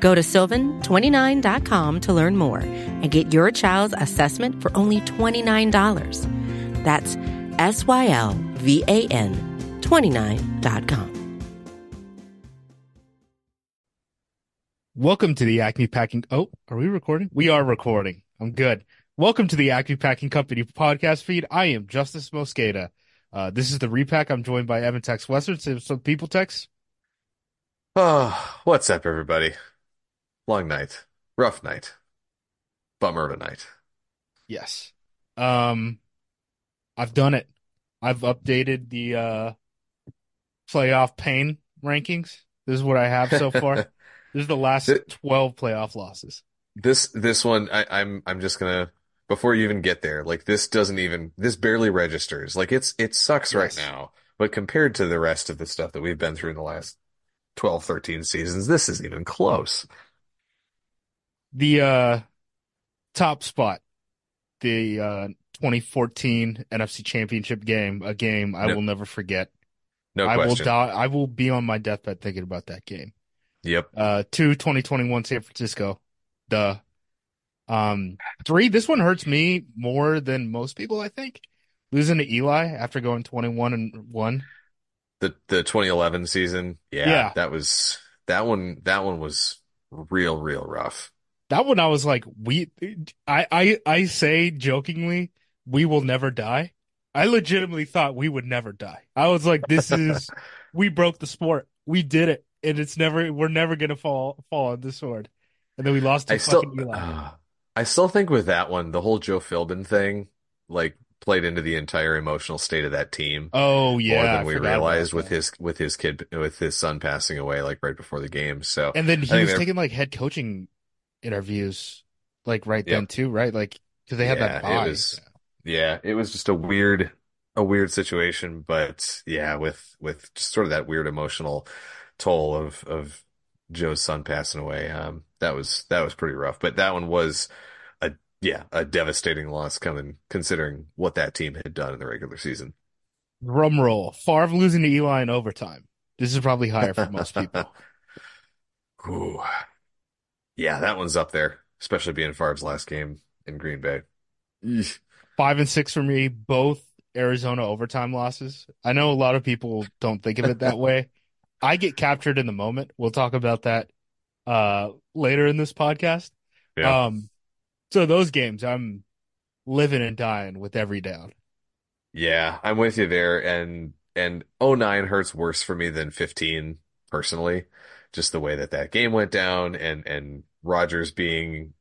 Go to sylvan29.com to learn more and get your child's assessment for only $29. That's S Y L V A N 29.com. Welcome to the Acme Packing. Oh, are we recording? We are recording. I'm good. Welcome to the Acme Packing Company podcast feed. I am Justis Mosqueda. Uh, this is the repack. I'm joined by Evan Tex Western. So some people text. Oh, what's up, everybody? Long night, rough night, bummer tonight. Yes. Um, I've done it. I've updated the uh playoff pain rankings. This is what I have so far. This is the last 12 playoff losses. This this one, I, I'm I'm just gonna before you even get there, like this doesn't even this barely registers. Like it's it sucks right now, but compared to the rest of the stuff that we've been through in the last 12, 13 seasons, this isn't even close. The uh top spot, the uh 2014 NFC Championship game, a game I No- will never forget. No I will die. I will be on my deathbed thinking about that game. Yep. Uh, two, 2021 San Francisco. Duh. Um, three, this one hurts me more than most people, I think. Losing to Eli after going 21 and 1. The the 2011 season, yeah, Yeah. that was that one. That one was real, real rough. That one I was like, we, I, I, I say jokingly, we will never die. I legitimately thought we would never die. I was like, this is, we broke the sport. We did it. And it's never, we're never going to fall, fall on the sword. And then we lost to I still, fucking Eli. uh, I still think with that one, the whole Joe Philbin thing, like played into the entire emotional state of that team Oh, more yeah. I than we realized with his with his kid with his son passing away like right before the game. So And then he was they're- taking like head coaching interviews, like right Yep. then too, right? Like because they had that Yeah, it was- yeah, it was just a weird a weird situation, but yeah, with with just sort of that weird emotional toll of of Joe's son passing away. Um, that was that was pretty rough. But that one was a yeah a devastating loss coming considering what that team had done in the regular season. Drum roll. Favre losing to Eli in overtime. This is probably higher for most people. Ooh. Yeah, that one's up there, especially being Favre's last game in Green Bay. Eesh. Five and six for me, both Arizona overtime losses. I know a lot of people don't think of it that way. I get captured in the moment. We'll talk about that uh later in this podcast. Yeah. Um so those games I'm living and dying with every down. Yeah, I'm with you there. And and 09 hurts worse for me than 15 personally. Just the way that that game went down and and Rodgers being,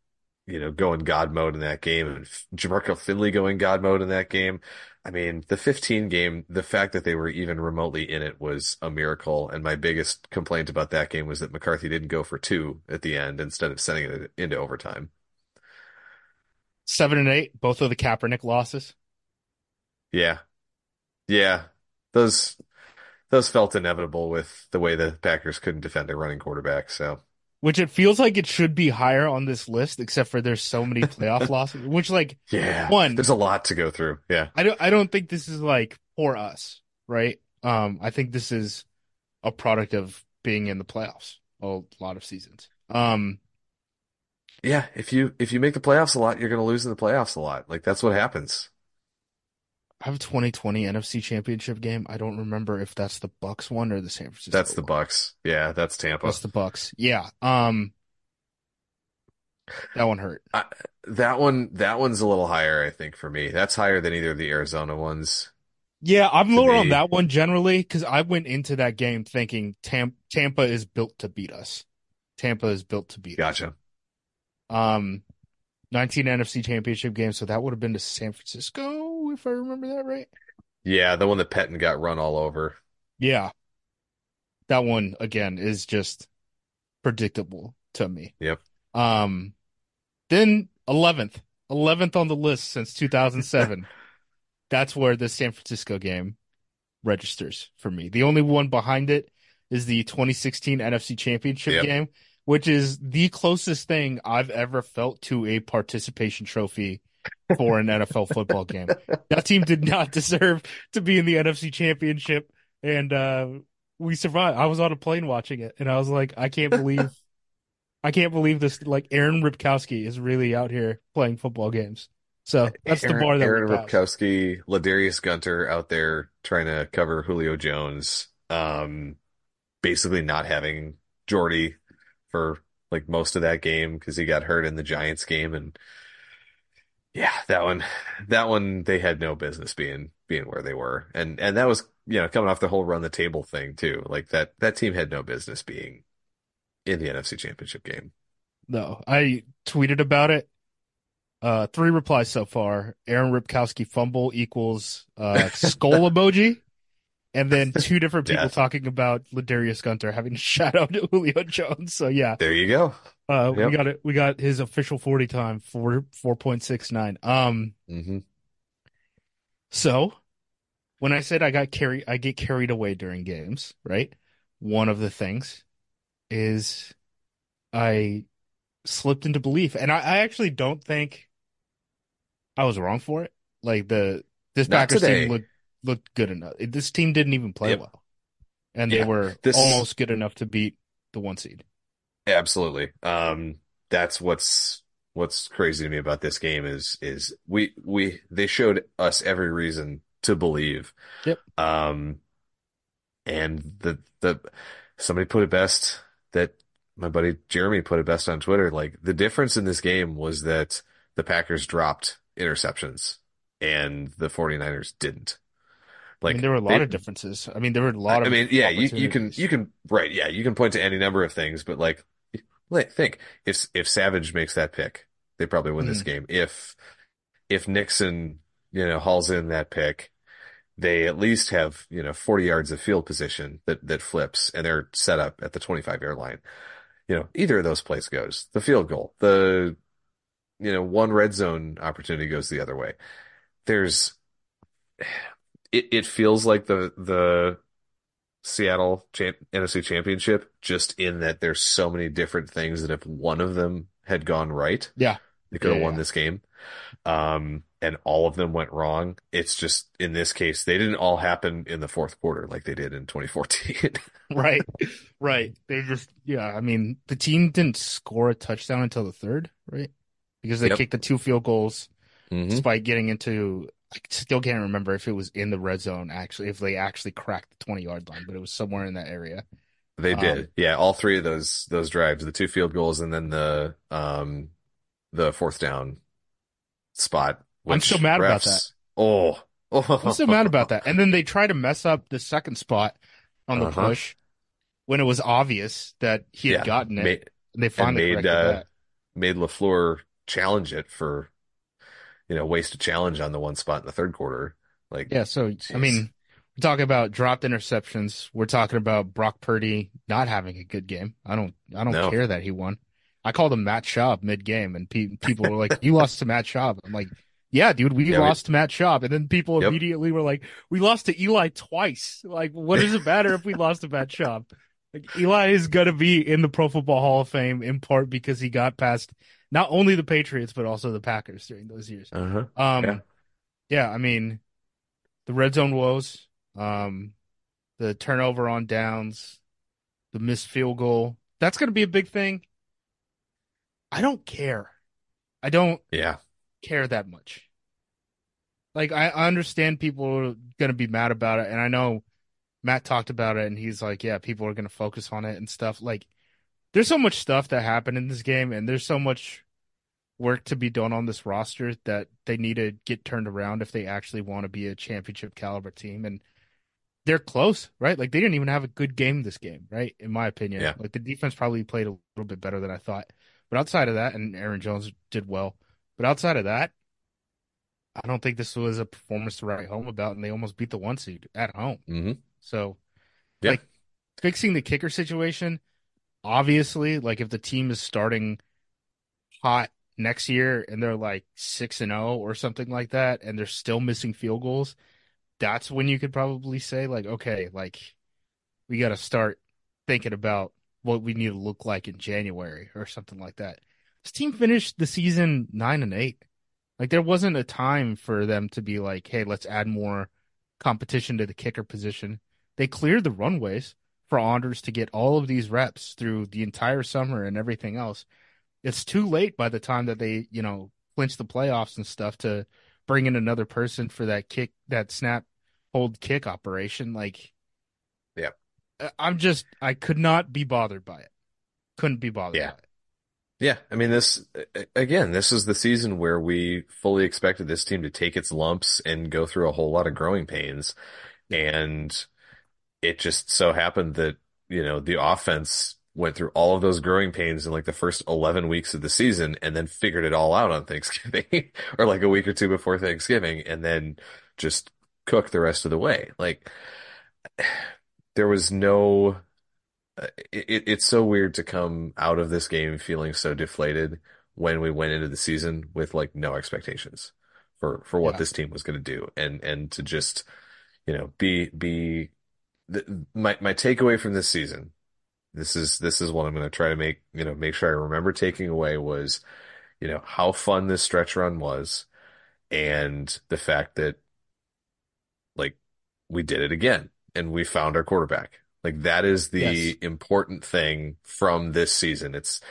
you know, going God mode in that game and Jermichael Finley going God mode in that game. I mean, the 15 game, the fact that they were even remotely in it was a miracle. And my biggest complaint about that game was that McCarthy didn't go for two at the end instead of sending it into overtime. Seven and eight, both of the Kaepernick losses. Yeah. Yeah. Those those felt inevitable with the way the Packers couldn't defend a running quarterback. So Which it feels like it should be higher on this list, except for there's so many playoff losses. Which like yeah, One- there's a lot to go through. Yeah. I don't I don't think this is like for us, right? Um, I think this is a product of being in the playoffs a lot of seasons. Um, Yeah. If you if you make the playoffs a lot, you're gonna lose in the playoffs a lot. Like that's what happens. I have a 2020 NFC Championship game. I don't remember if that's the Bucks one or the San Francisco. That's the one. Bucks. Yeah, that's Tampa. That's the Bucks. Yeah. Um, that one hurt. That one that one's a little higher, I think, for me. That's higher than either of the Arizona ones. Yeah, I'm lower on that one generally because I went into that game thinking Tam Tampa is built to beat us. Tampa is built to beat us. Gotcha. Um, 19 NFC Championship game, so that would have been to San Francisco, if I remember that right. Yeah, the one that Pettine got run all over. Yeah. That one again is just predictable to me. Yep. Um, then 11th, 11th on the list since 2007. That's where the San Francisco game registers for me. The only one behind it is the 2016 NFC Championship Yep. game, which is the closest thing I've ever felt to a participation trophy for an NFL football game. That team did not deserve to be in the NFC Championship, and uh, we survived. I was on a plane watching it, and I was like, I can't believe, I can't believe this. Like Aaron Ripkowski is really out here playing football games. So that's the Aaron, bar that Aaron. Ripkowski, Ladarius Gunter out there trying to cover Julio Jones. Um, basically not having Jordy for like most of that game because he got hurt in the Giants game, and yeah, that one, that one they had no business being being where they were, and and that was you know coming off the whole run the table thing too. Like that that team had no business being in the NFC Championship game. No, I tweeted about it. Uh, three replies so far. Aaron Ripkowski fumble equals uh, skull emoji, and then two different people talking about Ladarius Gunter having a shout out to Julio Jones. So yeah, There you go. uh, we got it. We got his official forty time four four point six nine. Um, hmm so when I said I got carried, I get carried away during games, right? One of the things is I slipped into belief, and I, I actually don't think I was wrong for it. Like the this Not Packers today. team looked looked good enough. This team didn't even play Yep. well, and Yeah. they were This- almost good enough to beat the one seed. Absolutely. Um, that's what's what's crazy to me about this game is is we we they showed us every reason to believe. Yep. Um, and the the somebody put it best that my buddy Jeremy put it best on Twitter. Like the difference in this game was that the Packers dropped interceptions and the 49ers didn't. I Like mean, there were a lot they- of differences. I mean, there were a lot of. I mean, yeah, you, you can you can right, yeah, you can point to any number of things, but like, like think if if Savage makes that pick, they probably win Mm-hmm. this game. If if Nixon, you know, hauls in that pick, they at least have you know 40 yards of field position that that flips, and they're set up at the 25 yard line. You know, either of those plays goes the field goal, the you know one red zone opportunity goes the other way. There's it it feels like the the Seattle champ, NFC Championship, just in that there's so many different things that if one of them had gone right, Yeah. they could have Yeah, won yeah. this game. Um, and all of them went wrong. It's just in this case, they didn't all happen in the fourth quarter like they did in 2014. Right, right. They just, yeah. I mean, the team didn't score a touchdown until the third, right? Because they Yep. kicked the two field goals Mhm. despite getting into. I still can't remember if it was in the red zone actually, if they actually cracked the twenty yard line, but it was somewhere in that area. They Um, did. Yeah, all three of those those drives, the two field goals and then the um the fourth down spot. I'm still mad about that. Oh. Oh. I'm still mad about that. And then they try to mess up the second spot on the Uh-huh. push when it was obvious that he had Yeah, gotten it, made, and they finally made, uh, that. made LaFleur challenge it for you know, waste a challenge on the one spot in the third quarter. Like Yeah, so I mean, we're talking about dropped interceptions. We're talking about Brock Purdy not having a good game. I don't, I don't No. care that he won. I called him Matt Schaub mid game, and pe- people were like, "You lost to Matt Schaub." I'm like, "Yeah, dude, we Yeah, we- lost to Matt Schaub." And then people Yep. immediately were like, "We lost to Eli twice." Like, what does it matter if we lost to Matt Schaub? Like, Eli is gonna be in the Pro Football Hall of Fame in part because he got past not only the Patriots but also the Packers during those years. uh-huh. Um, Yeah. yeah. I mean, the red zone woes, um, the turnover on downs, the missed field goal. That's going to be a big thing. I don't care. I don't Yeah. care that much. Like, I, I understand people are going to be mad about it, and I know Matt talked about it, and he's like, yeah, people are going to focus on it and stuff. Like, there's so much stuff that happened in this game, and there's so much work to be done on this roster that they need to get turned around if they actually want to be a championship caliber team. And they're close, right? Like they didn't even have a good game this game, right? In my opinion. Yeah. Like the defense probably played a little bit better than I thought. But outside of that, and Aaron Jones did well. But outside of that, I don't think this was a performance to write home about, and they almost beat the one seed at home. hmm So, Yeah. like fixing the kicker situation, obviously, like if the team is starting hot next year and they're like 6 and 0 or something like that and they're still missing field goals, that's when you could probably say like okay, like we got to start thinking about what we need to look like in January or something like that. This team finished the season 9 and 8. Like there wasn't a time for them to be like, "Hey, let's add more competition to the kicker position." They cleared the runways for Anders to get all of these reps through the entire summer and everything else. It's too late by the time that they, you know, clinch the playoffs and stuff to bring in another person for that kick, that snap, hold kick operation. Like, yeah, I'm just, I could not be bothered by it. Couldn't be bothered yeah. by it. Yeah, I mean this again, this is the season where we fully expected this team to take its lumps and go through a whole lot of growing pains. And it just so happened that, you know, the offense went through all of those growing pains in like the first 11 weeks of the season and then figured it all out on Thanksgiving or like a week or two before Thanksgiving and then just cooked the rest of the way. Like there was no uh, it, it's so weird to come out of this game feeling so deflated when we went into the season with like no expectations for for what Yeah. this team was going to do and and to just you know be be the, my my takeaway from this season this is this is what I'm going to try to make you know make sure I remember taking away was you know how fun this stretch run was and the fact that like we did it again and we found our quarterback like that is the Yes. important thing from this season it's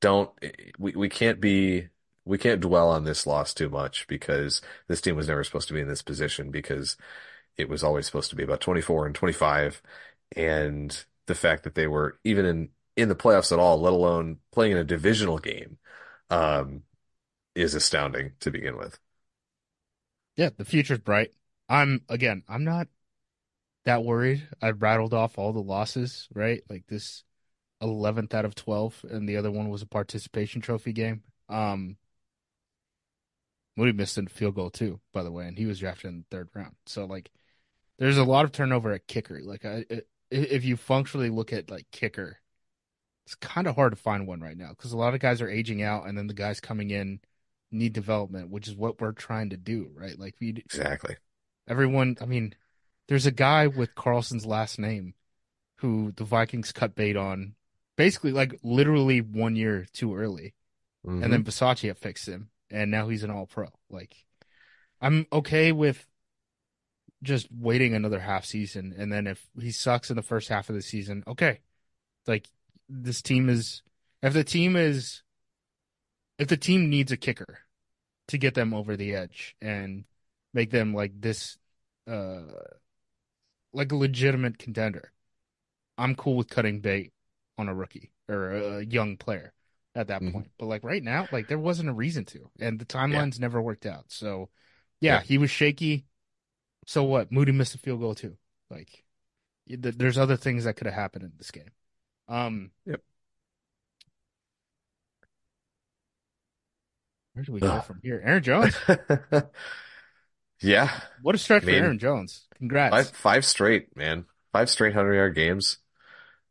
don't eh, we we can't be we can't dwell on this loss too much because this team was never supposed to be in this position because it was always supposed to be about 24 and 25 and the fact that they were even in in the playoffs at all let alone playing in a divisional game um is astounding to begin with Yeah, the future's bright. I'm again, I'm not that worried. I rattled off all the losses, right? Like this 11th out of 12 and the other one was a participation trophy game. Um Moody missed a field goal too, by the way, and he was drafted in the third round. So like there's a lot of turnover at kicker. Like I, if you functionally look at like kicker, it's kind of hard to find one right now because a lot of guys are aging out and then the guys coming in need development, which is what we're trying to do, right? Like we exactly everyone i mean there's a guy with carlson's last name who the vikings cut bait on basically like literally one year too early and mm-hmm. then Vegas fixed him and now he's an all pro like i'm okay with just waiting another half season. And then if he sucks in the first half of the season okay. Like this team is if the team is if the team needs a kicker to get them over the edge and make them like this uh like a legitimate contender i'm cool with cutting bait on a rookie or a young player at that Mhm. point. But like right now like there wasn't a reason to. And the timelines never worked out. So yeah, Yeah. he was shaky so what? Moody missed a field goal too. Like there's other things that could have happened in this game. Um Yep. where do we go Ugh. from here? Aaron jones. Yeah. What a stretch I mean, for aaron jones. Congrats. five five straight man. Five straight hundred yard games.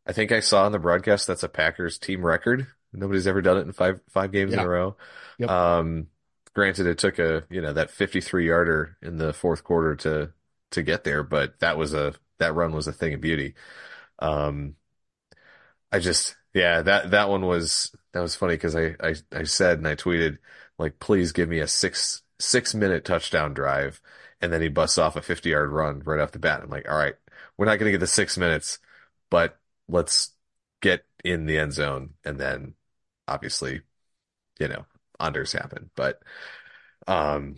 I think I saw on the broadcast that's a Packers team record. Nobody's ever done it in five five games in a row. Yep. um granted it took a you know that 53 yarder in the fourth quarter to to get there but that was a that run was a thing of beauty. Um I just yeah that that one was that was funny because I, I I said and I tweeted like please give me a six six minute touchdown drive and then he busts off a 50 yard run right off the bat. I'm like all right we're not gonna get the six minutes but let's get in the end zone and then obviously you know unders happen but um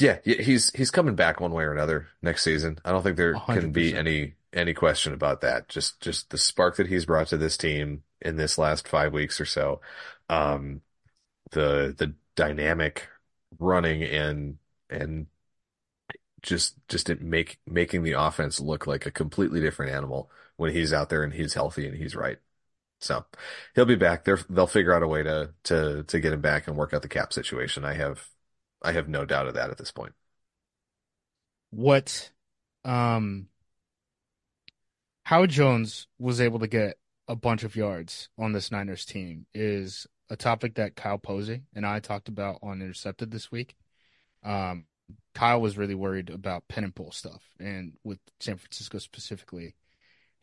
yeah yeah, he's he's coming back one way or another next season. I don't think there A hundred can be any any question about that. Just just the spark that he's brought to this team in this last five weeks or so um the the dynamic running and and just just it make making the offense look like a completely different animal when he's out there and he's healthy and he's right. So he'll be back. They're, they'll figure out a way to to to get him back and work out the cap situation. I have I have no doubt of that at this point. what um how Jones was able to get a bunch of yards on this Niners team is a topic that Kyle Posey and I talked about on Intercepted this week. Um, Kyle was really worried about pin and pull stuff, and with San Francisco specifically,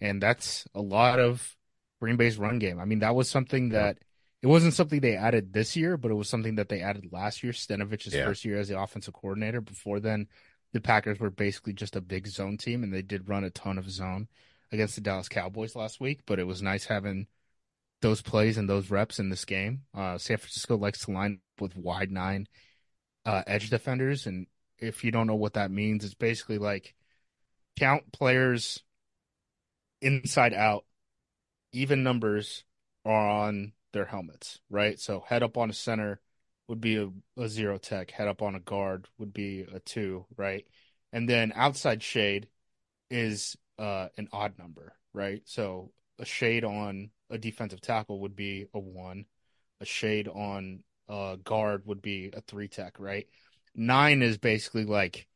and that's a lot of Green Bay's run game. I mean, that was something that it wasn't something they added this year, but it was something that they added last year, Stenavich's Yeah. first year as the offensive coordinator. Before then, the Packers were basically just a big zone team, and they did run a ton of zone against the Dallas Cowboys last week. But it was nice having those plays and those reps in this game. Uh, San Francisco likes to line up with wide nine uh, edge defenders, and if you don't know what that means, it's basically like count players inside out, even numbers are on their helmets, right? So head up on a center would be a, a zero tech, head up on a guard would be a two, right? And then outside shade is uh, an odd number, right? So a shade on a defensive tackle would be a one, a shade on a guard would be a three tech, right? Nine is basically like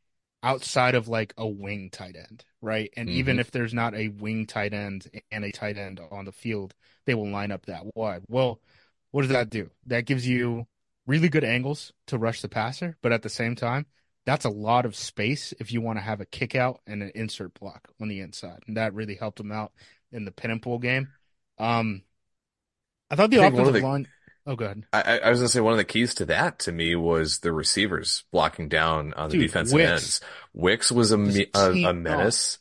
outside of like a wing tight end, right? And even Mhm. if there's not a wing tight end and a tight end on the field, they will line up that wide. Well, what does that do? That gives you really good angles to rush the passer, but at the same time, that's a lot of space if you want to have a kick out and an insert block on the inside. And that really helped them out in the pin and pull game. Um, I thought the I offensive the- line. Oh, good. I, I- was gonna say one of the keys to that to me was the receivers blocking down on the Dude, defensive Wicks. ends. Wicks was a, me- a, a menace.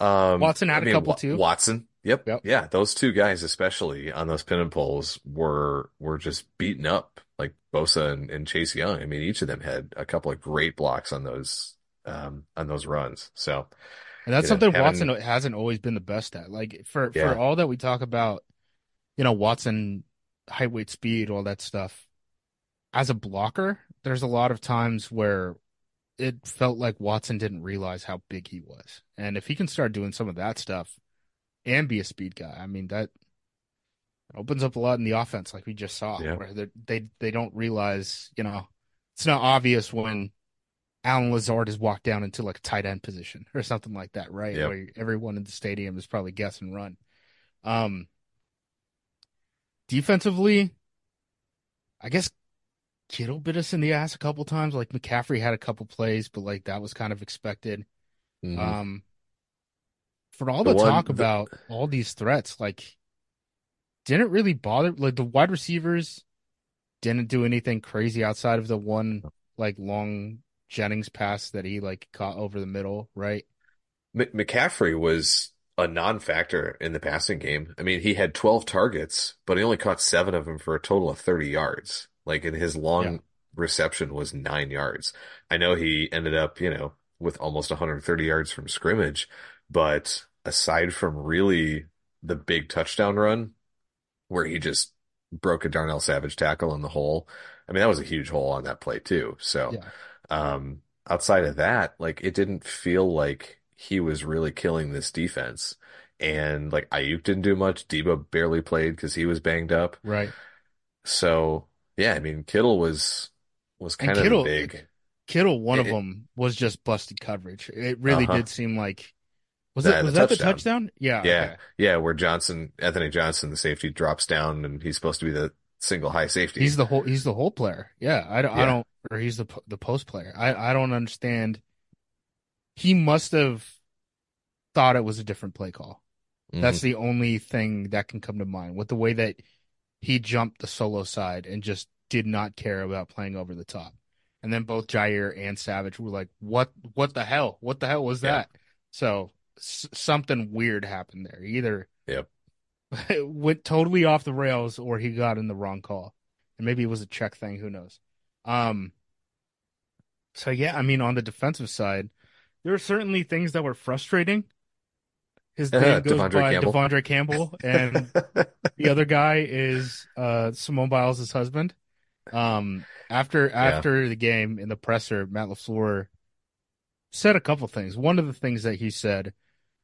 Um, Watson had I a mean, couple Wa- too. Watson, yep, Yep. yeah, those two guys especially on those pin and pulls were were just beaten up like Bosa and, and Chase Young. I mean, each of them had a couple of great blocks on those um on those runs. So And that's you know, something having- Watson hasn't always been the best at. Like for Yeah. for all that we talk about, you know, Watson height, weight, speed, all that stuff. As a blocker, there's a lot of times where it felt like Watson didn't realize how big he was. And if he can start doing some of that stuff and be a speed guy, I mean that opens up a lot in the offense, like we just saw, Yeah. where they they don't realize, you know, it's not obvious when Allen Lazard has walked down into like a tight end position or something like that, right? Yep. Where everyone in the stadium is probably guess and run. Um, defensively, I guess Kittle bit us in the ass a couple times. Like McCaffrey had a couple plays, but like that was kind of expected. mhm. Um, for all The the one- talk the- about all these threats, like didn't really bother. Like the wide receivers didn't do anything crazy outside of the one like long Jennings pass that he like caught over the middle, right? M- McCaffrey was a non-factor in the passing game. I mean, he had 12 targets, but he only caught seven of them for a total of 30 yards. Like, and his long Yeah. reception was nine yards. I know he ended up, you know, with almost 130 yards from scrimmage, but aside from really the big touchdown run where he just broke a Darnell Savage tackle in the hole, I mean, that was a huge hole on that play too. So, Yeah. um, outside of that, like it didn't feel like he was really killing this defense. And like Aiyuk didn't do much. Deebo barely played because he was banged up. Right. So yeah, I mean Kittle was was And kind of Kittle- big. Kittle, one of them was just busted coverage. It really Uh-huh. did seem like was That- it was the that the touchdown. touchdown? Yeah. Yeah, okay. yeah, where Johnson, Anthony Johnson, the safety drops down and he's supposed to be the single high safety. He's the whole he's the whole player. Yeah, I don't I don't or he's the the post player. I I don't understand. He must have thought it was a different play call. That's Mhm. the only thing that can come to mind with the way that he jumped the solo side and just did not care about playing over the top. And then both Jaire and Savage were like, "What? What the hell? What the hell was Yeah. that?" So s- something weird happened there. Either Yep. it went totally off the rails, or he got in the wrong call, and maybe it was a check thing. Who knows? Um. So yeah, I mean, on the defensive side, there are certainly things that were frustrating. His name goes De'Vondre by Campbell. De'Vondre Campbell, and the other guy is uh Simone Biles' husband. Um after after the game in the presser, Matt LaFleur said a couple things. One of the things that he said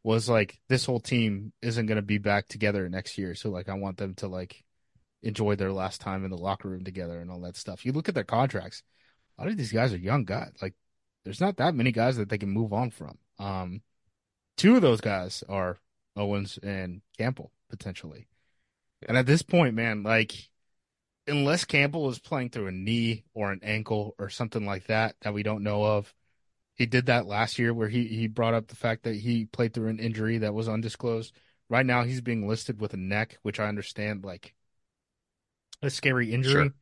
was like this whole team isn't gonna be back together next year. So like I want them to like enjoy their last time in the locker room together and all that stuff. You look at their contracts, a lot of these guys are young guys. Like there's not that many guys that they can move on from. Um two of those guys are Owens and Campbell potentially. And at this point, man, like unless Campbell is playing through a knee or an ankle or something like that that we don't know of. He did that last year where he he brought up the fact that he played through an injury that was undisclosed. Right now he's being listed with a neck, which I understand like a scary injury. Sure.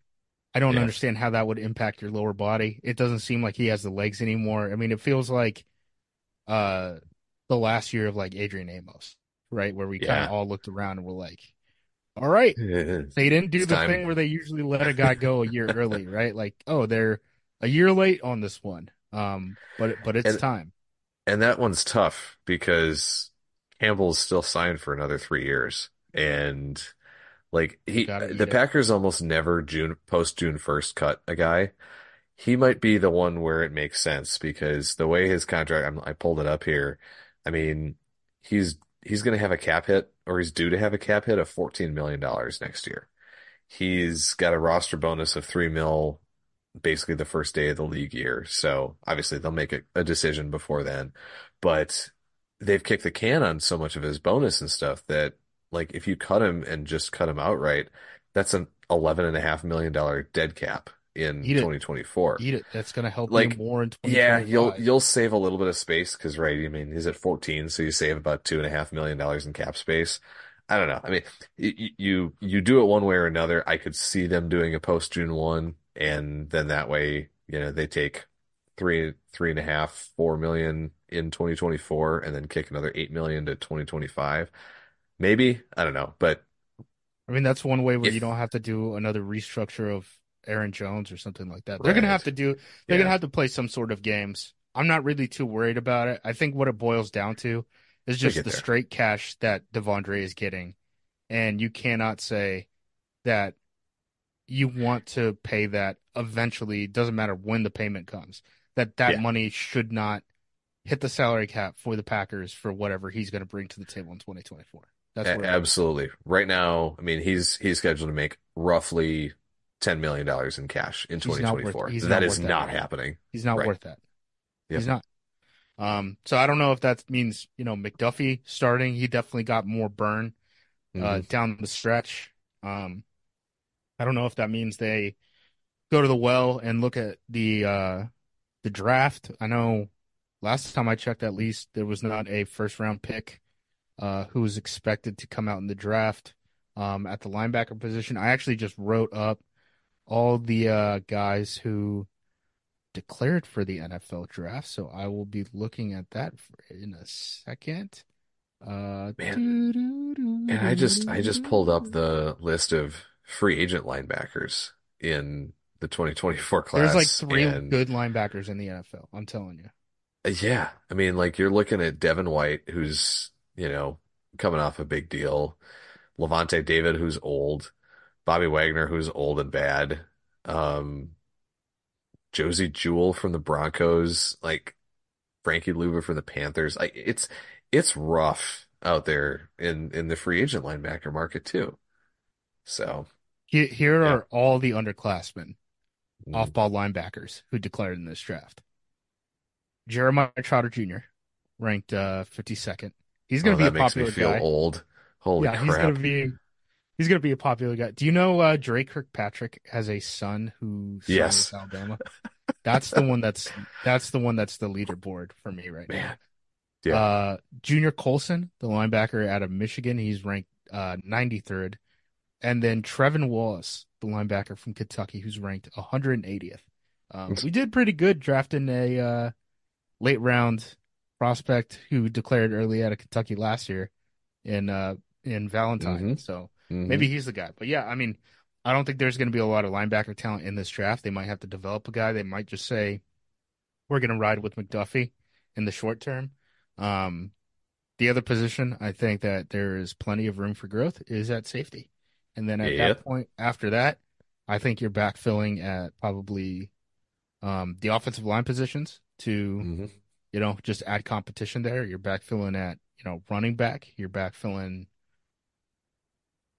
I don't Yeah. understand how that would impact your lower body. It doesn't seem like he has the legs anymore. I mean, it feels like uh the last year of like Adrian Amos, right? Where we kind of all looked around and were like, all right, they didn't do It's the time. thing where they usually let a guy go a year early, right? Like, oh, they're a year late on this one. Um, but but it's And- time. And that one's tough because Campbell's still signed for another three years. And like he the it. Packers almost never June post June first cut a guy. He might be the one where it makes sense because the way his contract I'm, I pulled it up here. I mean, he's he's gonna have a cap hit or he's due to have a cap hit of fourteen million dollars next year. He's got a roster bonus of three mil basically the first day of the league year. So obviously they'll make a, a decision before then, but they've kicked the can on so much of his bonus and stuff that like if you cut him and just cut him outright, that's an eleven and a half million dollar dead cap in Eat 2024. Eat it. That's gonna help Like, you more in Yeah, you'll you'll save a little bit of space because right, I mean he's at 14, so you save about two and a half million dollars in cap space. I don't know. I mean, you you do it one way or another. I could see them doing a post June one, and then that way, you know, they take three three and a half four million in 2024, and then kick another eight million to 2025. Maybe I don't know, but I mean, that's one way where If- you don't have to do another restructure of Aaron Jones or something like that. They're gonna have to do. They're yeah, gonna have to play some sort of games. I'm not really too worried about it. I think what it boils down to is just the there. straight cash that De'Vondre is getting, and you cannot say that you want to pay that eventually. It doesn't matter when the payment comes. That that Yeah. money should not hit the salary cap for the Packers for whatever he's going to bring to the table in 2024. That's A- absolutely. Right now, I mean, he's he's scheduled to make roughly ten million dollars in cash in not worth- 2024. he's That not is that happening. He's not Right. worth that. Yep. He's not. Um, so I don't know if that means, you know, McDuffie starting. He definitely got more burn uh, Mhm. down the stretch. Um, I don't know if that means they go to the well and look at the uh, the draft. I know last time I checked, at least there was not a first round pick uh, who was expected to come out in the draft um, at the linebacker position. I actually just wrote up all the uh, guys who declared for the NFL draft, so I will be looking at that in a second. Uh, And I just I just pulled up the list of free agent linebackers in the 2024 class. There's like three and good linebackers in the NFL. I'm telling you. yeah, I mean, like you're looking at Devin White, who's you know coming off a big deal, Lavonte David, who's old, Bobby Wagner, who's old and bad, um, Josey Jewell from the Broncos, like Frankie Luvu from the Panthers. Like it's it's rough out there in in the free agent linebacker market too. So Here, here Yeah. are all the underclassmen, mm, off-ball linebackers who declared in this draft. Jeremiah Trotter Jr. ranked uh 52nd. He's going oh, to that be a makes me popular feel guy. old. Holy yeah, he's going to be he's going to be a popular guy. Do you know uh Drake Kirkpatrick has a son who Yes. Alabama? That's the one that's that's the one that's the leaderboard for me right now. Man, yeah. Uh, Junior Colson, the linebacker out of Michigan, he's ranked uh 93rd. And then Trevin Wallace, the linebacker from Kentucky, who's ranked 180th. Um, we did pretty good drafting a uh, late round prospect who declared early out of Kentucky last year in uh, in Valentine. Mhm. So Mhm. maybe he's the guy. But yeah, I mean, I don't think there's going to be a lot of linebacker talent in this draft. They might have to develop a guy. They might just say, we're going to ride with McDuffie in the short term. Um, the other position I think that there is plenty of room for growth is at safety. And then at Yeah. that point, after that, I think you're backfilling at probably um, the offensive line positions to, Mhm. You know, just add competition there. You're backfilling at, you know, running back. You're backfilling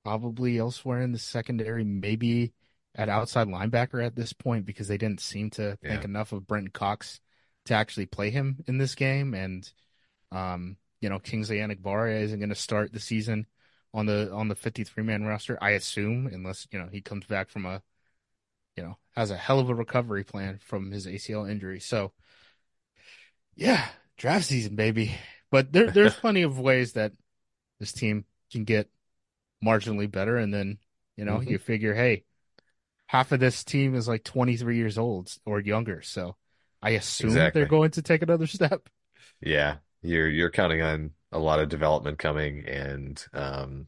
probably elsewhere in the secondary, maybe at outside linebacker at this point because they didn't seem to think enough of Brenton Cox to actually play him in this game. And, um, you know, Kingsley Enagbare isn't going to start the season on the on the 53 man roster. I assume, unless you know he comes back from a, you know, has a hell of a recovery plan from his ACL injury. So, yeah, draft season, baby. But there there's plenty of ways that this team can get marginally better, and then you know Mhm. you figure, hey, half of this team is like 23 years old or younger, so I assume Exactly. they're going to take another step. Yeah, you're you're counting on a lot of development coming, and um,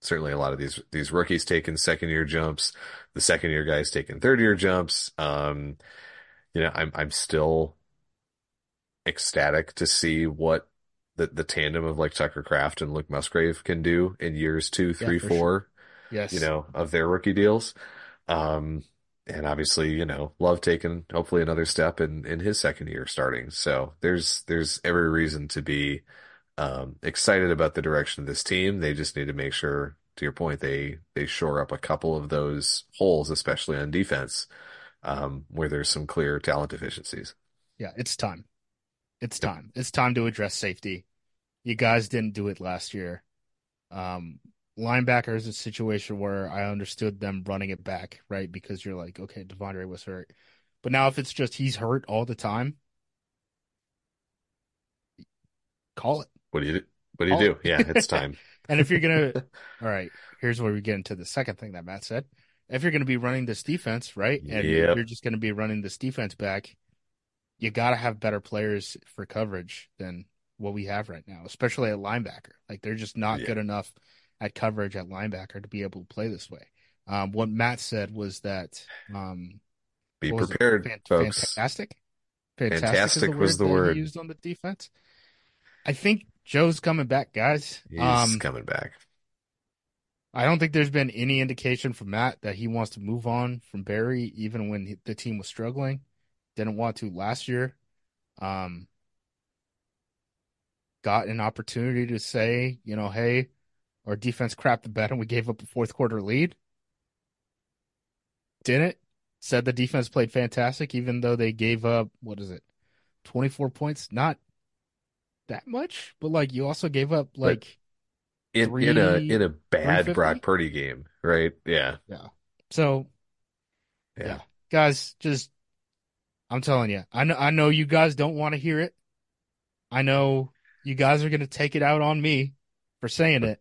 certainly a lot of these these rookies taking second year jumps, the second year guys taking third year jumps. Um, you know, I'm I'm still ecstatic to see what the the tandem of like Tucker Kraft and Luke Musgrave can do in years two, three, for sure. Yes, you know, of their rookie deals. Um, and obviously, you know, Love taking hopefully another step in in his second year starting. So there's there's every reason to be um excited about the direction of this team. They just need to make sure, to your point, they they shore up a couple of those holes, especially on defense, um, where there's some clear talent deficiencies. yeah, it's time. It's time. It's time to address safety. You guys didn't do it last year. Um, linebacker is a situation where I understood them running it back, right? Because you're like, okay, De'Vondre was hurt. But now if it's just he's hurt all the time, call it. What do you do? What do you do? Yeah, it's time. And if you're gonna, all right, here's where we get into the second thing that Matt said. If you're gonna be running this defense, right, and Yep. you're just gonna be running this defense back, you gotta have better players for coverage than what we have right now, especially at linebacker. Like they're just not Yeah. good enough at coverage at linebacker to be able to play this way. Um, what Matt said was that um, Be prepared, Fan- folks. Fantastic. Fantastic, Fantastic the was the word. used on the defense. I think Joe's coming back, guys. He's um, coming back. I don't think there's been any indication from Matt that he wants to move on from Barry, even when he, the team was struggling. Didn't want to last year. Um, got an opportunity to say, you know, hey, our defense crapped the bed and we gave up a fourth quarter lead. Didn't. Said the defense played fantastic, even though they gave up, what is it, 24 points? Not that much, but like you also gave up like In in a in a bad 350? Brock Purdy game, right? Yeah, yeah. so Yeah. Yeah. guys, just I'm telling you, I know I know you guys don't want to hear it. I know you guys are gonna take it out on me for saying it.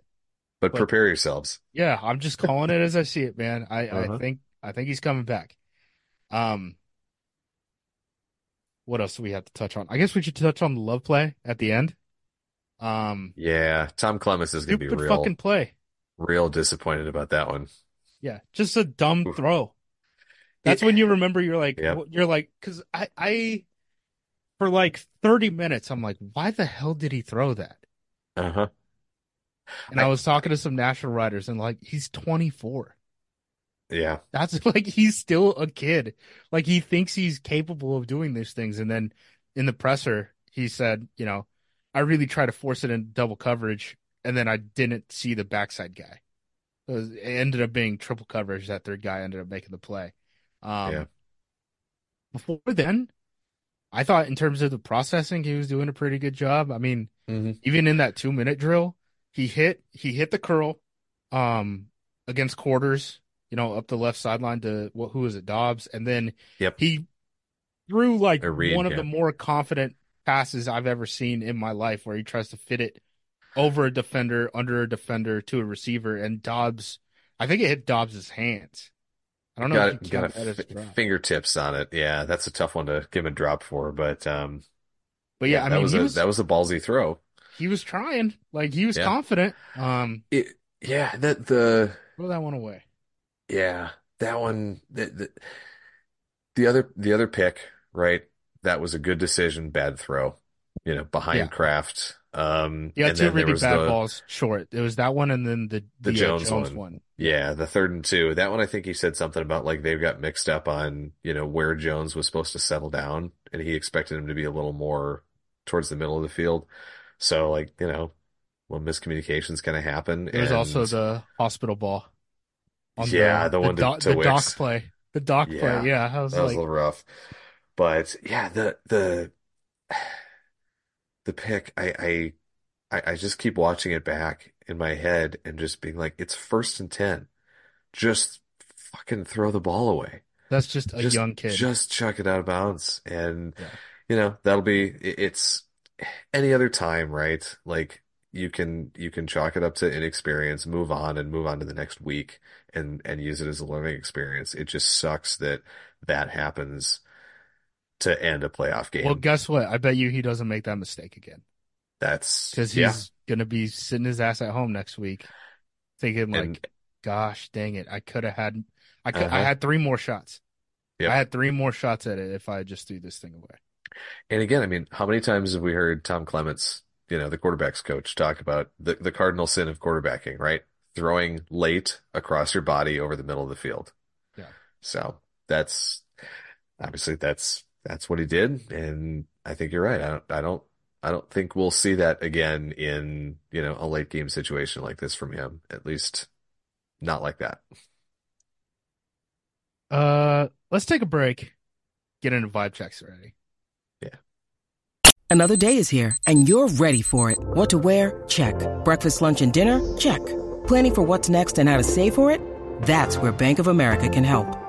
But But- prepare yourselves. Yeah, I'm just calling it as I see it, man. I, Uh-huh. I think I think he's coming back. Um, what else do we have to touch on? I guess we should touch on the love play at the end. Um, Yeah, Tom Clements is gonna be real fucking play. real disappointed about that one. Yeah, just a dumb throw. That's when you remember you're like Yep. you're like because I I for like 30 minutes I'm like why the hell did he throw that? Uh-huh. And I, I- was talking to some national writers and like he's 24. Yeah. That's like he's still a kid. Like he thinks he's capable of doing these things. And then in the presser, he said, you know, I really try to force it in double coverage, and then I didn't see the backside guy. It, was, it ended up being triple coverage. That third guy ended up making the play. Um, Yeah. Before then, I thought in terms of the processing, he was doing a pretty good job. I mean, hmm even in that two minute drill, he hit he hit the curl um against quarters, you know, up the left sideline to what who was it, Doubs, and then Yep. he threw like read, one of yeah. the more confident passes I've ever seen in my life where he tries to fit it over a defender, under a defender to a receiver, and Doubs I think it hit Doubs's hands. I don't know Got if it, you got a that as a fi- drop. fingertips on it. Yeah, that's a tough one to give a drop for, but um But yeah, I that mean was a was that was a ballsy throw. he was trying. Like he was Yeah. confident. Um It yeah, that the throw that one away. Yeah, that one, the, the the other the other pick, right? That was a good decision, bad throw. You know, behind Yeah. Kraft. Um, yeah, two really was bad the balls short. It was that one and then the The the, uh, Jones Jones one. one. yeah, the third and two. That one, I think he said something about like they got mixed up on you know where Jones was supposed to settle down, and he expected him to be a little more towards the middle of the field. So like you know, well, miscommunications kind of happen. There was and also the hospital ball. On Yeah, the one to- doc, to the doc play. The doc Yeah, play. Yeah, was That was a little rough. But yeah, the the the pick, I I I, just keep watching it back in my head and just being like, it's first and 10. Just fucking throw the ball away. That's just a Just, young kid. just chuck it out of bounds. And, Yeah. you know, that'll be, it's any other time, right? Like you can, you can chalk it up to inexperience, move on and move on to the next week and, and use it as a learning experience. It just sucks that that happens to end a playoff game. Well, guess what? I bet you he doesn't make that mistake again That's, because yeah. he's gonna be sitting his ass at home next week, thinking like, And, "Gosh, dang it! I could have had, I could, I Uh-huh. had three more shots. Yep. I had three more shots at it if I just threw this thing away." And again, I mean, how many times have we heard Tom Clements, you know, the quarterback's coach, talk about the, the cardinal sin of quarterbacking, right? Throwing late across your body over the middle of the field. Yeah. So that's obviously that's that's what he did, and I think you're right. I don't I don't I don't think we'll see that again in, you know, a late game situation like this from him. At least not like that. Uh, let's take a break. Get into vibe checks already. Yeah. Another day is here, and you're ready for it. What to wear? Check. Breakfast, lunch, and dinner? Check. Planning for what's next and how to save for it? That's where Bank of America can help.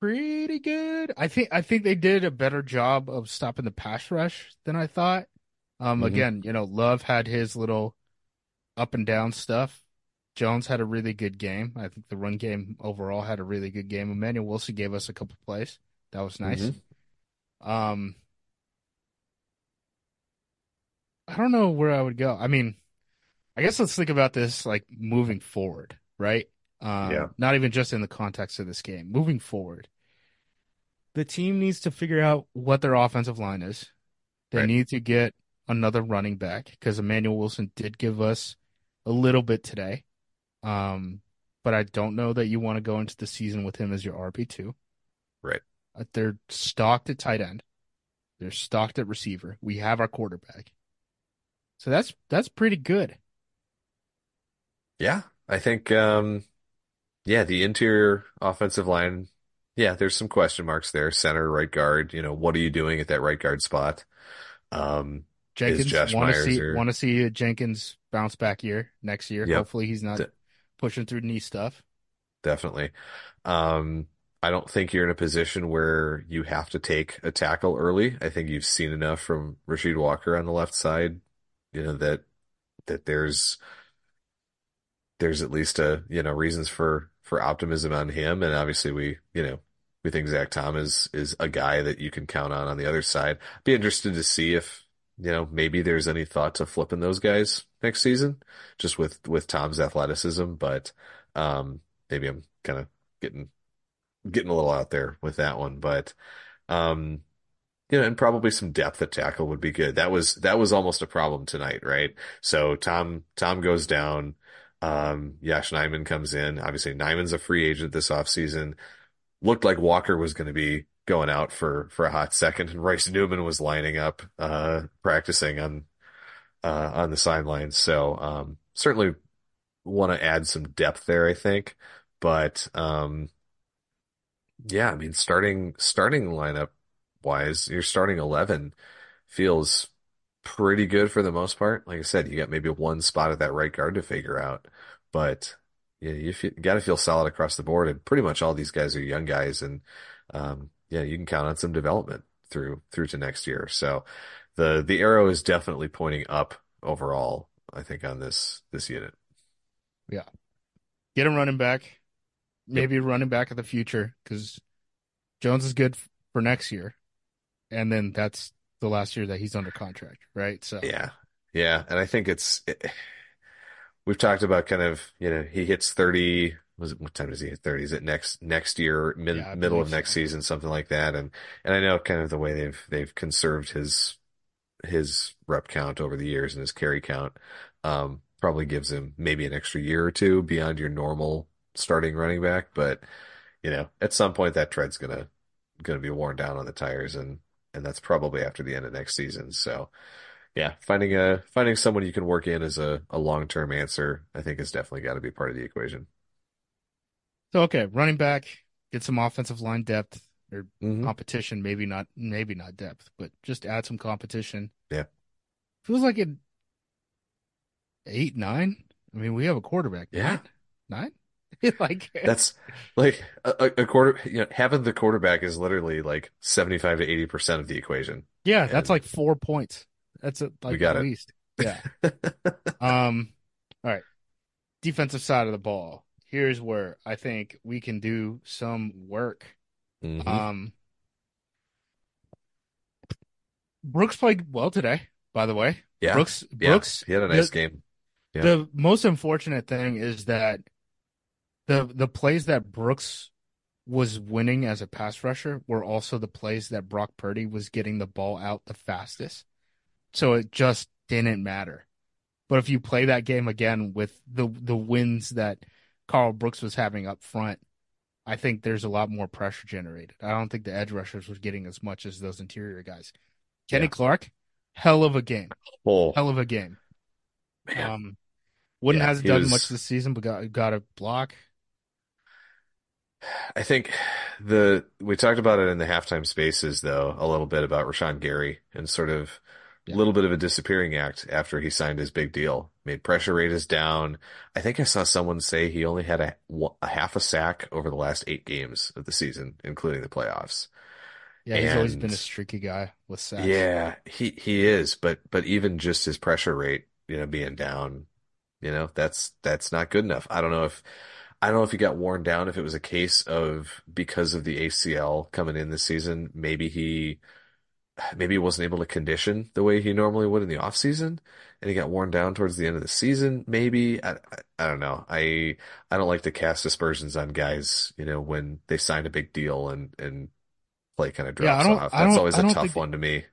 Pretty good. I think I think they did a better job of stopping the pass rush than I thought. Um Mhm. again, you know, Love had his little up and down stuff. Jones had a really good game. I think the run game overall had a really good game. Emmanuel Wilson gave us a couple plays. That was nice. Mhm. Um I don't know where I would go. I mean, I guess let's think about this like moving forward, right? Um, Yeah. Not even just in the context of this game. Moving forward, the team needs to figure out what their offensive line is. They Right. need to get another running back because Emmanuel Wilson did give us a little bit today. Um, but I don't know that you want to go into the season with him as your RB2. Right. Uh, They're stocked at tight end. They're stocked at receiver. We have our quarterback. So that's that's pretty good. Yeah, I think um yeah, the interior offensive line, yeah, there's some question marks there. Center, right guard, you know, what are you doing at that right guard spot? Um Jenkins want to see want to see Jenkins bounce back year next year. Yep. Hopefully he's not De- pushing through knee stuff. definitely. Um I don't think you're in a position where you have to take a tackle early. I think you've seen enough from Rasheed Walker on the left side, you know, that that there's there's at least a you know reasons for for optimism on him, and obviously we you know we think Zach Tom is is a guy that you can count on on the other side. Be interested to see if you know maybe there's any thought to flipping those guys next season, just with with Tom's athleticism, but um maybe I'm kind of getting getting a little out there with that one, but um. You know, and probably some depth at tackle would be good. That was that was almost a problem tonight, right? So Tom Tom goes down. Um, Yosh Nijman comes in. Obviously, Nijman's a free agent this offseason. Looked like Walker was going to be going out for for a hot second, and Royce Newman was lining up, uh, practicing on uh, on the sidelines. So um, certainly want to add some depth there, I think. But um, yeah, I mean, starting starting lineup wise, your starting eleven feels pretty good for the most part. Like I said, you got maybe one spot at that right guard to figure out, but yeah, you, you got to feel solid across the board. And pretty much all these guys are young guys, and um, yeah, you can count on some development through through to next year. So the the arrow is definitely pointing up overall. I think on this this unit. Yeah, get him running back. Maybe a running back of the future because Jones is good for next year, and then that's the last year that he's under contract, right? So Yeah, yeah, and I think it's it, we've talked about kind of you know he hits thirty. Was it what time does he hit thirty? Is it next next year, mid, Yeah, middle of next so. season, something like that? And and I know kind of the way they've they've conserved his his rep count over the years and his carry count, um, probably gives him maybe an extra year or two beyond your normal starting running back, but you know, at some point that tread's gonna gonna be worn down on the tires, and and that's probably after the end of next season. So, yeah, finding a finding someone you can work in as a, a long term answer, I think, has definitely got to be part of the equation. So okay, running back, get some offensive line depth or hmm competition. Maybe not, maybe not depth, but just add some competition. Yeah. Feels like it eight, nine. I mean, we have a quarterback. Yeah. Nine? Nine? like That's like a, a a quarter, you know, having the quarterback is literally like 75 to 80% of the equation. yeah, that's like four points. That's a, like we got at it. least. Yeah. Um, all right. Defensive side of the ball. Here's where I think we can do some work. Mhm. Um, Brooks played well today, by the way. Yeah. Brooks, Yeah. Brooks, He had a the, nice game. Yeah. the most unfortunate thing is that the the plays that Brooks was winning as a pass rusher were also the plays that Brock Purdy was getting the ball out the fastest. So it just didn't matter. But if you play that game again with the the wins that Karl Brooks was having up front, I think there's a lot more pressure generated. I don't think the edge rushers were getting as much as those interior guys. Kenny Yeah. Clark, hell of a game. Oh, Hell of a game. man. Um, Wooden Yeah, hasn't he done was- much this season, but got got a block. I think the we talked about it in the halftime spaces though a little bit about Rashan Gary and sort of a Yeah. little bit of a disappearing act after he signed his big deal. Made pressure rate is down. I think I saw someone say he only had a, a half a sack over the last eight games of the season, including the playoffs. Yeah, he's always been a streaky guy with sacks. Yeah, he he is, but but even just his pressure rate, you know, being down, you know, that's that's not good enough. I don't know if I don't know if he got worn down, if it was a case of because of the ACL coming in this season, maybe he maybe he wasn't able to condition the way he normally would in the off season, and he got worn down towards the end of the season. Maybe I, I I don't know. I I don't like to cast aspersions on guys, you know, when they sign a big deal and and play kind of drops don't- off. That's always a tough think- one to me.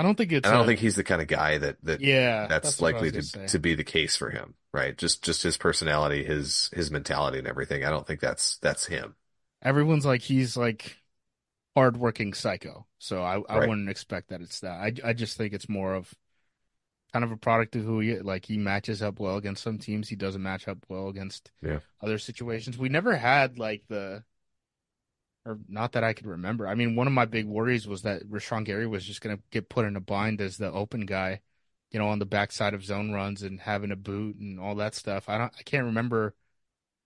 I don't think it's. And I don't a- think he's the kind of guy that that Yeah, that's what I likely to say. to be the case for him, right? Just just his personality, his his mentality and everything. I don't think that's that's him. Everyone's like he's like hardworking psycho, so I I Right. wouldn't expect that it's that. I I just think it's more of kind of a product of who he like. He matches up well against some teams. He doesn't match up well against Yeah. other situations. We never had like the. Or not that I could remember. I mean, one of my big worries was that Rashan Gary was just going to get put in a bind as the open guy, you know, on the backside of zone runs and having a boot and all that stuff. I don't, I can't remember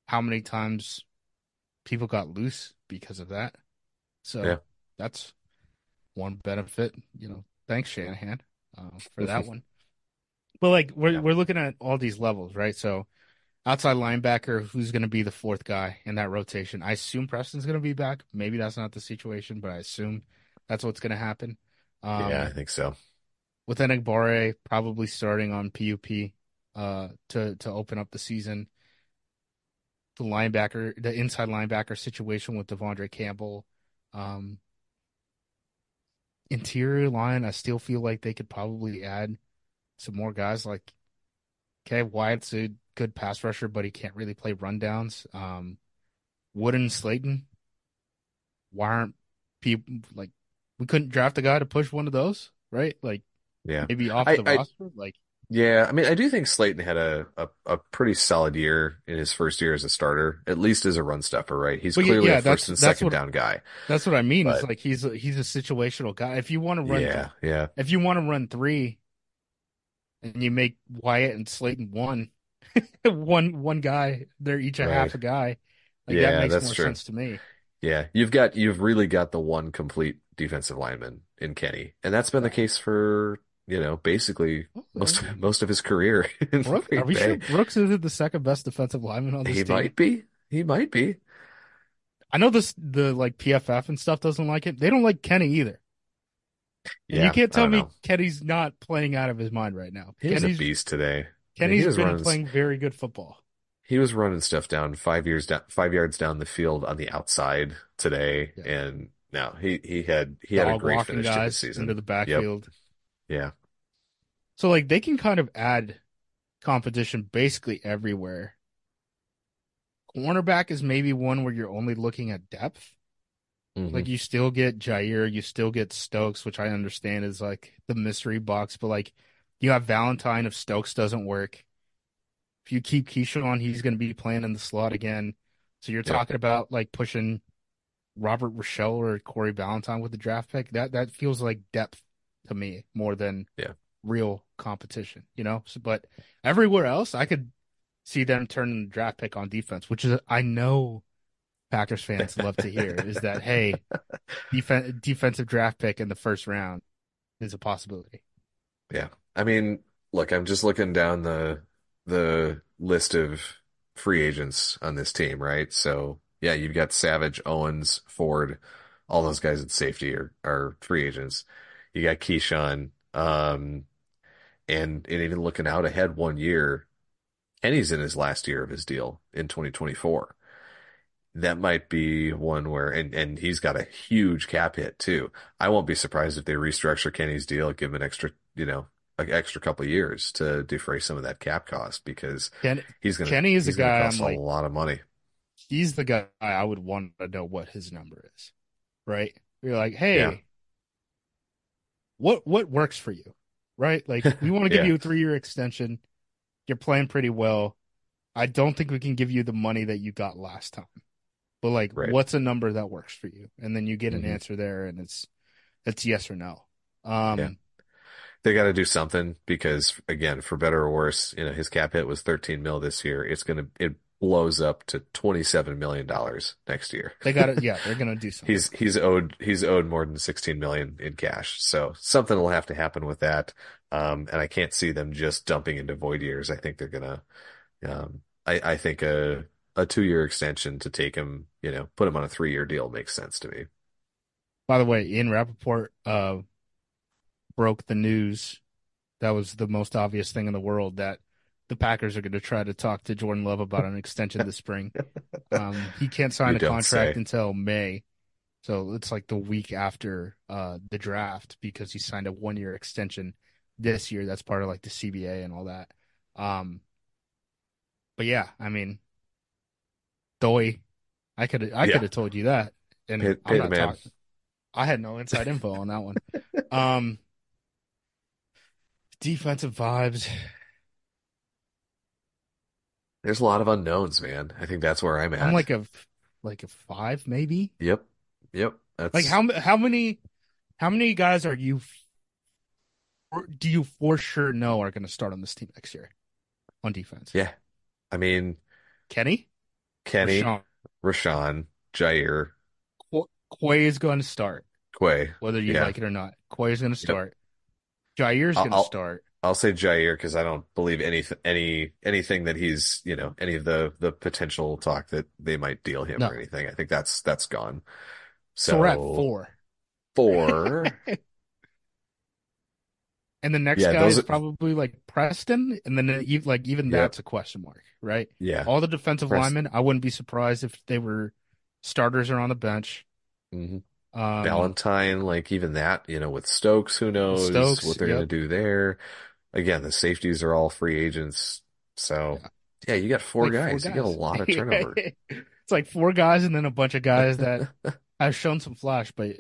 how many times people got loose because of that. So Yeah. that's one benefit, you know. Thanks Shanahan uh, for that one. But like we're Yeah. we're looking at all these levels, right? So outside linebacker, who's going to be the fourth guy in that rotation? I assume Preston's going to be back. Maybe that's not the situation, but I assume that's what's going to happen. Um, yeah, I think so. with Enagbare probably starting on PUP uh, to to open up the season. The linebacker, the inside linebacker situation with De'Vondre Campbell. Um, interior line, I still feel like they could probably add some more guys. Like, okay, Wyatt's a good pass rusher, but he can't really play rundowns. Um, Wooden and Slaton, why aren't people like we couldn't draft a guy to push one of those, right? Like Yeah. maybe off the I- roster, like Yeah, I mean, I do think Slaton had a, a, a pretty solid year in his first year as a starter, at least as a run stuffer, right? He's clearly yeah, a first and second what- down guy. that's what I mean. It's like he's a, he's a situational guy. If you want to run, Yeah, yeah, if you want to run three, and you make Wyatt and Slaton one, one one guy, they're each a half a guy. Like Yeah, that makes that's more true. sense to me. yeah. You've got, you've really got the one complete defensive lineman in Kenny, and that's been the case for, you know, basically most of, most of his career in Brooks, are we Bay. sure Brooks isn't the second best defensive lineman on this He team? might be. He might be. I know this the like PFF and stuff doesn't like him. They don't like Kenny either. Yeah, you can't tell me know. Kenny's not playing out of his mind right now. He was a beast today. Kenny's He was been running- playing very good football. He was running stuff down five years down, five yards down the field on the outside today, Yeah. and now he he had he had a great finish to the season. into the backfield. Yeah, So like they can kind of add competition basically everywhere. cornerback is maybe one where you're only looking at depth. Mhm. Like you still get Jaire, you still get Stokes, which I understand is like the mystery box, but like you have Valentine if Stokes doesn't work. If you keep Keisean, he's going to be playing in the slot again. So you're Yeah. talking about like pushing Robert Rochell or Corey Ballentine with the draft pick. That that feels like depth to me more than Yeah. real competition, you know? So, but everywhere else, I could see them turning the draft pick on defense, which is I know Packers fans love to hear is that hey, defen defensive draft pick in the first round is a possibility. Yeah. I mean, look, I'm just looking down the the list of free agents on this team, right? So, yeah, you've got Savage, Owens, Ford, all those guys at safety are are free agents. You got Keisean, um, and and even looking out ahead one year, Kenny's in his last year of his deal in 2024. That might be one where, and, and he's got a huge cap hit too. I won't be surprised if they restructure Kenny's deal, give him an extra, you know, an extra couple of years to defray some of that cap cost because Ken, he's gonna Kenny is a guy cost I'm a lot of money. he's the guy I would want to know what his number is, right? You're like, hey, Yeah. what what works for you, right? Like we want to give Yeah. you a three year extension. You're playing pretty well. I don't think we can give you the money that you got last time, but like, Right. what's a number that works for you? And then you get an Mhm. answer there, and it's it's yes or no. Um, Yeah. They got to do something because again, for better or worse, you know, his cap hit was 13 mil this year. It's gonna it blows up to 27 million dollars next year. they got it yeah, they're gonna do something. He's he's owed he's owed more than 16 million in cash. So something will have to happen with that. Um, and I can't see them just dumping into void years. I think they're gonna, um, I, I think a, a two year extension to take him, you know, put him on a three year deal makes sense to me. By the way, Ian Rapoport uh, broke the news. That was the most obvious thing in the world that the Packers are going to try to talk to Jordan Love about an extension this spring. Um, he can't sign You a contract say. until May. So it's like the week after uh, the draft because he signed a one year extension this year. That's part of like the CBA and all that. Um, but yeah, I mean, Doy, I could I Yeah. could have told you that, and Pay- I'm pay the not talking. I had no inside info on that one. Um, defensive vibes. There's a lot of unknowns, man. I think that's where I'm at. I'm like a like a five maybe. yep, yep. That's Like how how many how many guys are you or do you for sure know are going to start on this team next year on defense? yeah. I mean, Kenny, Kenny, Rashan. Rashan, Jaire, Qu- Quay is going to start, Quay. whether you Yeah. like it or not. Quay is going to start. Jaire's I'll- going to start. I'll say Jaire because I don't believe any any anything that he's you know any of the the potential talk that they might deal him No. or anything. I think that's that's gone. So, So, we're at four, Four. and the next Yeah, guy is are- probably like Preston, and then like even Yep. that's a question mark, right? yeah. All the defensive Prest- linemen, I wouldn't be surprised if they were starters or on the bench. hmm Um, Valentine, like even that, you know, with Stokes, who knows Stokes, what they're yep. gonna do there. Again, the safeties are all free agents, so Yeah. yeah, you got four like guys. You got a lot of turnover. it's like four guys and then a bunch of guys that have shown some flash, but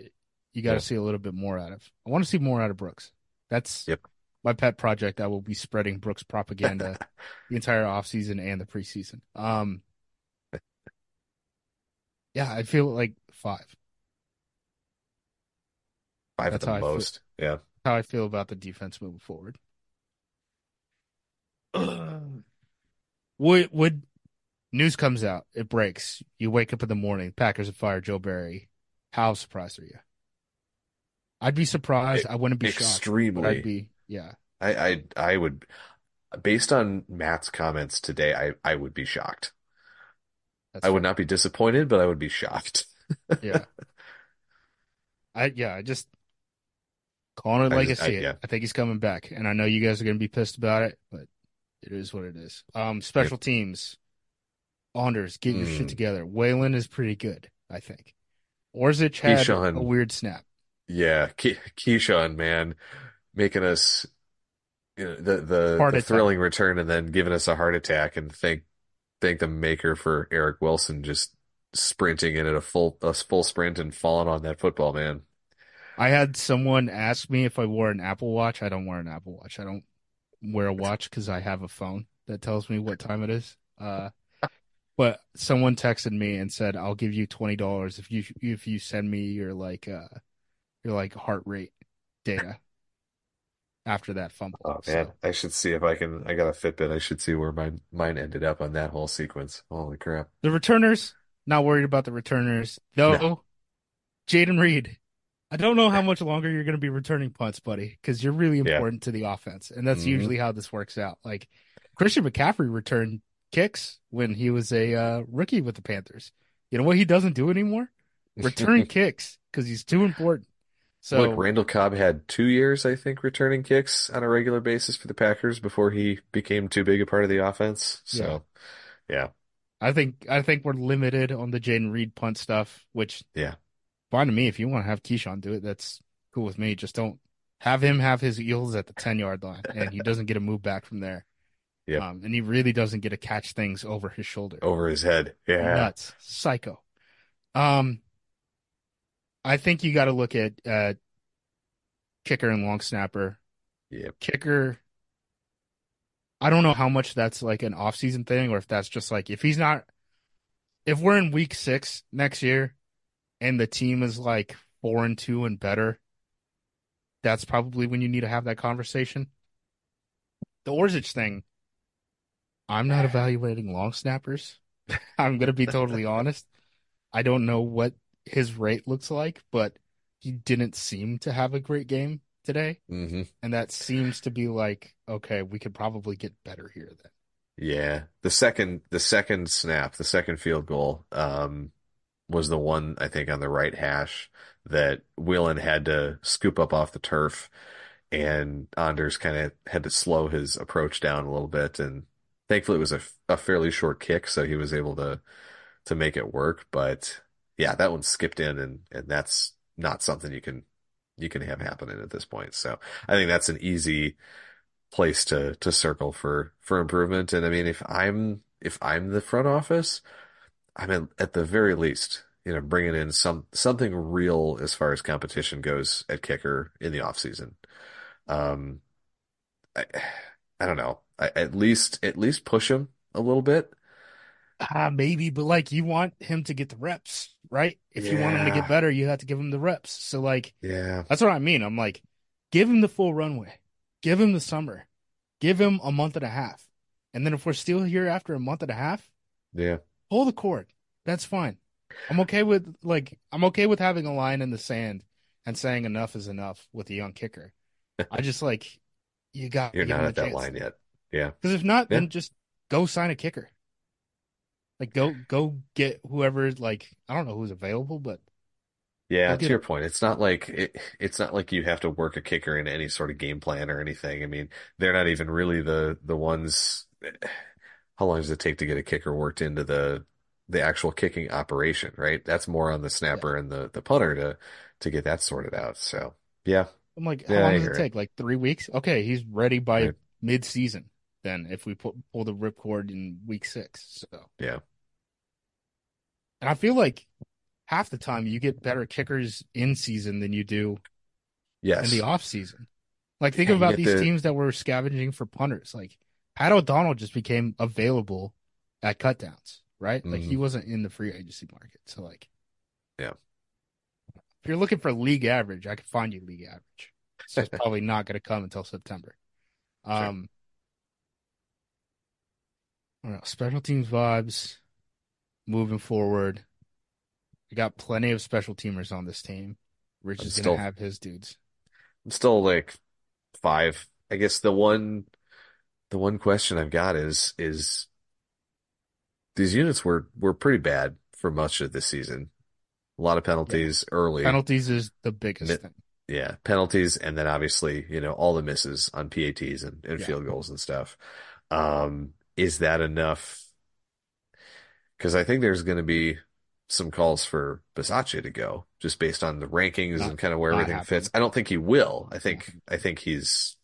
you got to Yeah. see a little bit more out of. I want to see more out of Brooks. That's Yep. my pet project. I will be spreading Brooks propaganda the entire offseason and the preseason. Um, yeah, I feel like five. Five That's at the I feel. most. Yeah. How I feel about the defense moving forward. would would news comes out, it breaks. You wake up in the morning, Packers have fired Joe Barry. How surprised are you? I'd be surprised. I wouldn't be shocked, Extremely. I'd be yeah. I, I I would based on Matt's comments today, I, I would be shocked. That's I would not be disappointed, but I would be shocked. Yeah. I yeah, I just calling it I like just- I see I- it. yeah. I think he's coming back, and I know you guys are going to be pissed about it, but it is what it is. Um, special teams, Anders, get your shit Mm. together. Whelan is pretty good, I think. Orzech had Keisean. a weird snap. Yeah, Ke Keisean, man, making us you know the the, the thrilling return and then giving us a heart attack and thank thank the maker for Eric Wilson just sprinting in at a full a full sprint and falling on that football, man. I had someone ask me if I wore an Apple Watch. I don't wear an Apple Watch. I don't wear a watch because I have a phone that tells me what time it is. Uh, but someone texted me and said, "I'll give you twenty dollars if you if you send me your like uh your like heart rate data after that fumble." Oh man, So, I should see if I can. I got a Fitbit. I should see where mine mine ended up on that whole sequence. Holy crap! the returners, not worried about the returners though. No. Jayden Reed, I don't know how much longer you're going to be returning punts, buddy, because you're really Yeah. important to the offense, and that's Mhm. usually how this works out. Like Christian McCaffrey returned kicks when he was a uh, rookie with the Panthers. You know what he doesn't do anymore? Return kicks because he's too important. So Look, Randall Cobb had two years, I think, returning kicks on a regular basis for the Packers before he became too big a part of the offense. So, yeah, I think I think we're limited on the Jayden Reed punt stuff, which Yeah. fine to me. If you want to have Keisean do it, that's cool with me. Just don't have him have his eels at the ten yard line, and he doesn't get a move back from there. Yeah, Um, and he really doesn't get to catch things over his shoulder. over his head. Yeah, Nuts, psycho. Um, I think you got to look at uh, kicker and long snapper. Yeah, Kicker. I don't know how much that's like an off season thing, or if that's just like if he's not, if we're in week six next year, and the team is like four and two and better, that's probably when you need to have that conversation. The Orzech thing. I'm not evaluating long snappers. I'm gonna be totally honest. I don't know what his rate looks like, but he didn't seem to have a great game today. hmm And that seems to be like, okay, we could probably get better here then. Yeah. The second, the second snap, the second field goal, um, was the one I think on the right hash that Whelan had to scoop up off the turf, and Anders kind of had to slow his approach down a little bit, and thankfully it was a, a fairly short kick, so he was able to to make it work. But yeah, that one skipped in, and and that's not something you can you can have happening at this point. So I think that's an easy place to to circle for for improvement. And I mean, if I'm if I'm the front office, I'm at, at the very least, you know, bringing in some something real as far as competition goes at kicker in the off season. Um, I I don't know. I, at least at least push him a little bit. Ah, maybe, but like you want him to get the reps, right? If you want him to get better, you have to give him the reps. So like Yeah, that's what I mean. I'm like, give him the full runway. Give him the summer. Give him a month and a half. And then if we're still here after a month and a half, yeah, pull the cord. That's fine. I'm okay with like I'm okay with having a line in the sand and saying enough is enough with a young kicker. I just like you got you're not at that line yet. Yeah, Because if not, Yeah. then just go sign a kicker. Like go go get whoever like I don't know who's available, but yeah. To your point, it's not like it, it's not like you have to work a kicker in any sort of game plan or anything. I mean, they're not even really the the ones. How long does it take to get a kicker worked into the the actual kicking operation, right? That's more on the snapper and the the punter to to get that sorted out. So yeah, I'm like, how Yeah, long does it it. take? Like three weeks? Okay, he's ready by Right. mid season. Then if we pull pull the ripcord in week six, so yeah, and I feel like half the time you get better kickers in season than you do yes, in the off season. Like think about these the- teams that were scavenging for punters. Like Pat O'Donnell just became available at cutdowns, right? Like he Mhm. wasn't in the free agency market. So like Yeah. If you're looking for league average, I could find you league average. So it's probably not gonna come until September. Um I special teams vibes moving forward. We got plenty of special teamers on this team. Rich I'm is still- gonna have his dudes. I'm still like five. I guess the one the one question I've got is is these units were were pretty bad for much of this season. A lot of penalties early. Penalties is the biggest Mi- thing. Yeah, penalties, and then obviously, you know, all the misses on PATs and, and Yeah. field goals and stuff. Um, is that enough? Because I think there's going to be some calls for Bisaccia to go, just based on the rankings Not- and kind of where everything happening. fits. I don't think he will. I think I think he's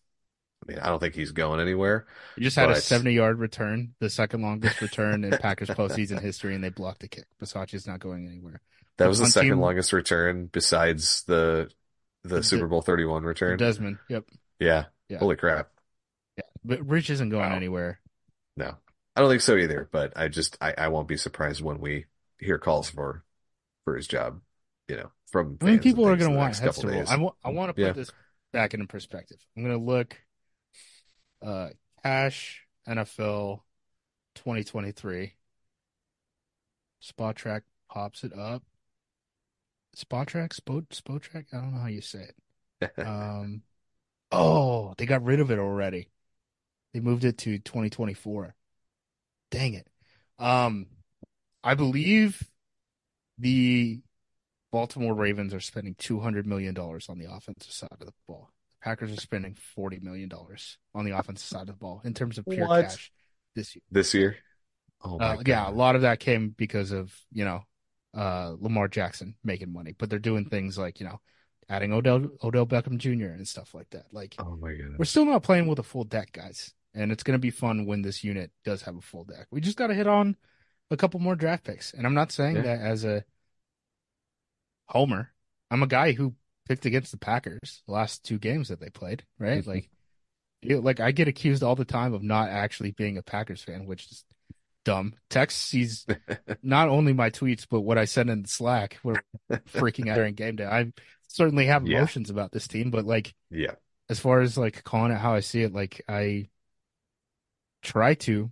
I mean, I don't think he's going anywhere. You just had a 70 yard return, the second longest return in Packers postseason history, and they blocked the kick. Bisaccia's not going anywhere. That was the second team- longest return besides the the The- Super Bowl 31 return. Desmond, yep. Yeah. Yeah. Holy crap. Yeah. But Rich isn't going Wow. anywhere. No. I don't think so either, but I just I, I won't be surprised when we hear calls for for his job, you know, from I mean, people are going to want heads to roll. I want, I want to put Yeah. this back into perspective. I'm going to look uh cash NFL 2023. Spotrac pops it up. Spotrac, spot, spot track. I don't know how you say it. Um, oh, they got rid of it already. They moved it to 2024. Dang it. Um, I believe the Baltimore Ravens are spending $200 million on the offensive side of the ball. The Packers are spending $40 million on the offensive side of the ball in terms of pure What? cash this year. this year. Oh my Uh, yeah, a lot of that came because of, you know, uh, Lamar Jackson making money, but they're doing things like, you know, adding Odell Odell Beckham Jr. and stuff like that. Like Oh my goodness. we're still not playing with a full deck, guys. And it's going to be fun when this unit does have a full deck. We just got to hit on a couple more draft picks. And I'm not saying Yeah. that as a homer. I'm a guy who picked against the Packers the last two games that they played, right? Mm-hmm. like, you- like I get accused all the time of not actually being a Packers fan, which is dumb. Tex sees not only my tweets, but what I send in Slack. We're freaking out during game day. I certainly have Yeah. emotions about this team, but like, Yeah. as far as like calling it how I see it, like I try to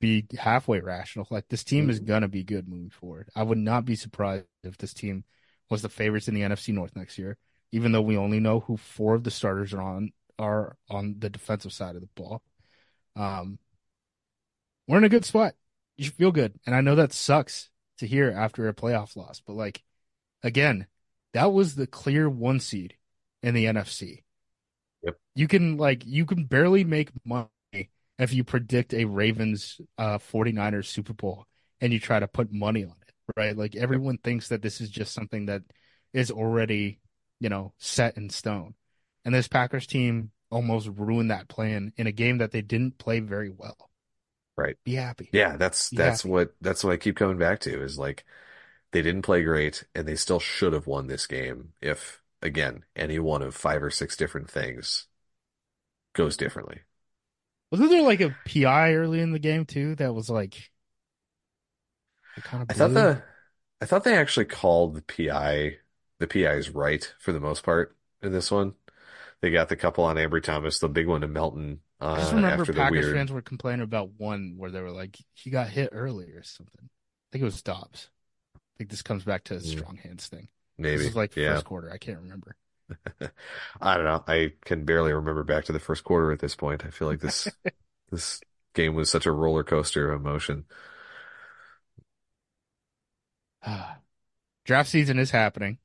be halfway rational. Like this team is gonna be good moving forward. I would not be surprised if this team was the favorites in the NFC North next year, even though we only know who four of the starters are on are on the defensive side of the ball. Um, we're in a good spot. You should feel good, and I know that sucks to hear after a playoff loss, but like again, that was the clear one seed in the NFC. Yep. You can like you can barely make money if you predict a Ravens uh 49ers Super Bowl and you try to put money on it, right? Like everyone thinks that this is just something that is already, you know, set in stone. And this Packers team almost ruined that plan in a game that they didn't play very well. Right. Be happy. Yeah, that's Yeah. that's what that's what I keep coming back to is like they didn't play great and they still should have won this game if again any one of five or six different things goes differently. Wasn't there like a PI early in the game too that was like kind of I thought the I thought they actually called the PI the PIs right for the most part in this one. They got the couple on Ambry Thomas, the big one to Melton uh, I just remember after the Packers weird. fans were complaining about one where they were like, he got hit early or something. I think it was Doubs. I think this comes back to a Mm. strong hands thing. Maybe, This is like yeah. first quarter. I can't remember. I don't know. I can barely remember back to the first quarter at this point. I feel like this this game was such a roller coaster of emotion. Draft season is happening.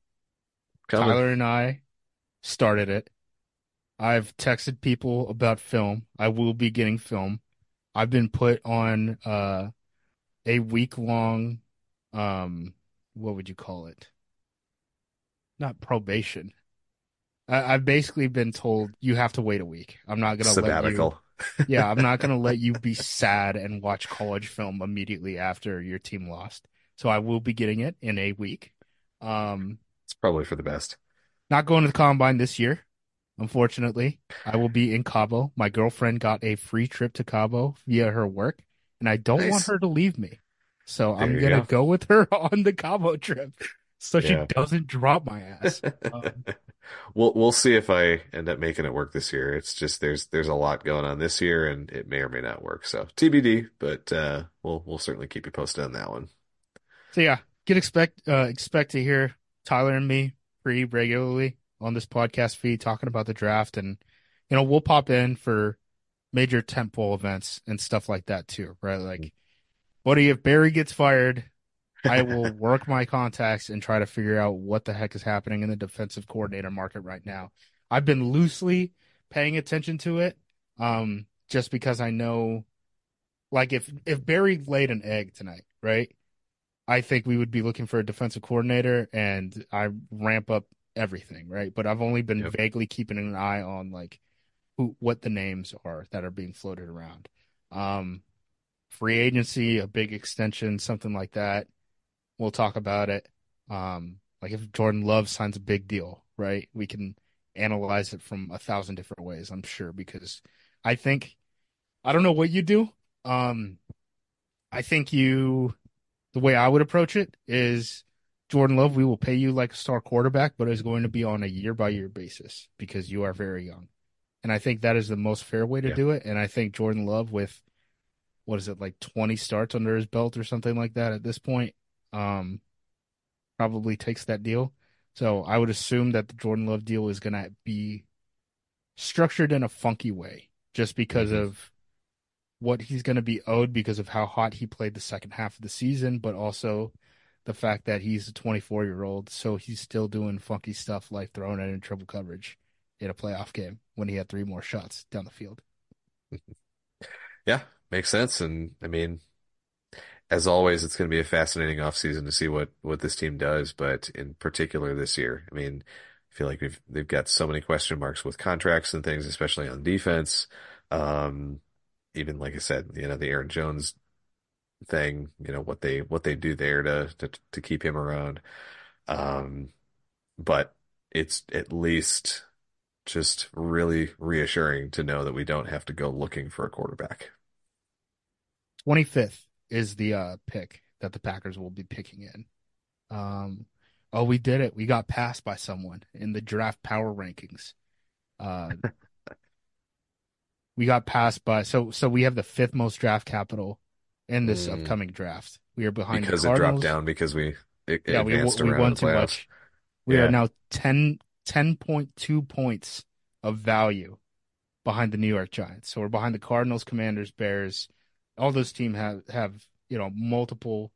Coming. Tyler and I started it. I've texted people about film. I will be getting film. I've been put on uh, a week long, um, what would you call it? Not probation. I, I've basically been told you have to wait a week. I'm not gonna let you. Yeah, I'm not gonna let you be sad and watch college film immediately after your team lost. So I will be getting it in a week. Um, It's probably for the best. not going to the combine this year, unfortunately. I will be in Cabo. My girlfriend got a free trip to Cabo via her work, and I don't want her to leave me. So I'm gonna go. go with her on the Cabo trip so she doesn't drop my ass. Um, We'll we'll see if I end up making it work this year. It's just there's there's a lot going on this year and it may or may not work. So TBD, but uh we'll we'll certainly keep you posted on that one. So yeah, get expect uh, expect to hear Tyler and me pretty regularly on this podcast feed talking about the draft, and you know we'll pop in for major tentpole events and stuff like that too, right? Like, buddy, if Barry gets fired, I will work my contacts and try to figure out what the heck is happening in the defensive coordinator market right now. I've been loosely paying attention to it, um, just because I know, like, if if Barry laid an egg tonight, right? I think we would be looking for a defensive coordinator and I ramp up everything, right? But I've only been Yep. vaguely keeping an eye on like who what the names are that are being floated around. Um, free agency, a big extension, something like that. We'll talk about it. Um, like if Jordan Love signs a big deal, right? We can analyze it from a thousand different ways, I'm sure, because I think I don't know what you do. Um, I think you the way I would approach it is Jordan Love, we will pay you like a star quarterback, but it's going to be on a year by year basis because you are very young. And I think that is the most fair way to Yeah. do it. And I think Jordan Love with what is it, like twenty starts under his belt or something like that at this point, um, probably takes that deal. So I would assume that the Jordan Love deal is gonna be structured in a funky way, just because Mhm. of what he's going to be owed because of how hot he played the second half of the season, but also the fact that he's a 24 year old, so he's still doing funky stuff like throwing it in triple coverage in a playoff game when he had three more shots down the field. Yeah, makes sense. And I mean, as always, it's going to be a fascinating offseason to see what what this team does, but in particular this year. I mean, I feel like we've they've got so many question marks with contracts and things, especially on defense. Um, even like I said, you know, the Aaron Jones thing, you know, what they what they do there to to to keep him around. Um, but it's at least just really reassuring to know that we don't have to go looking for a quarterback. 25th is the uh, pick that the Packers will be picking in. Um, oh, we did it. We got passed by someone in the draft power rankings. Uh, we got passed by so so we have the fifth most draft capital in this Mm. upcoming draft. We are behind because it dropped down because we it, yeah, we, advanced we won the too much. We Yeah. are now 10, 10.2 points of value behind the New York Giants. So we're behind the Cardinals, Commanders, Bears. All those teams have have you know multiple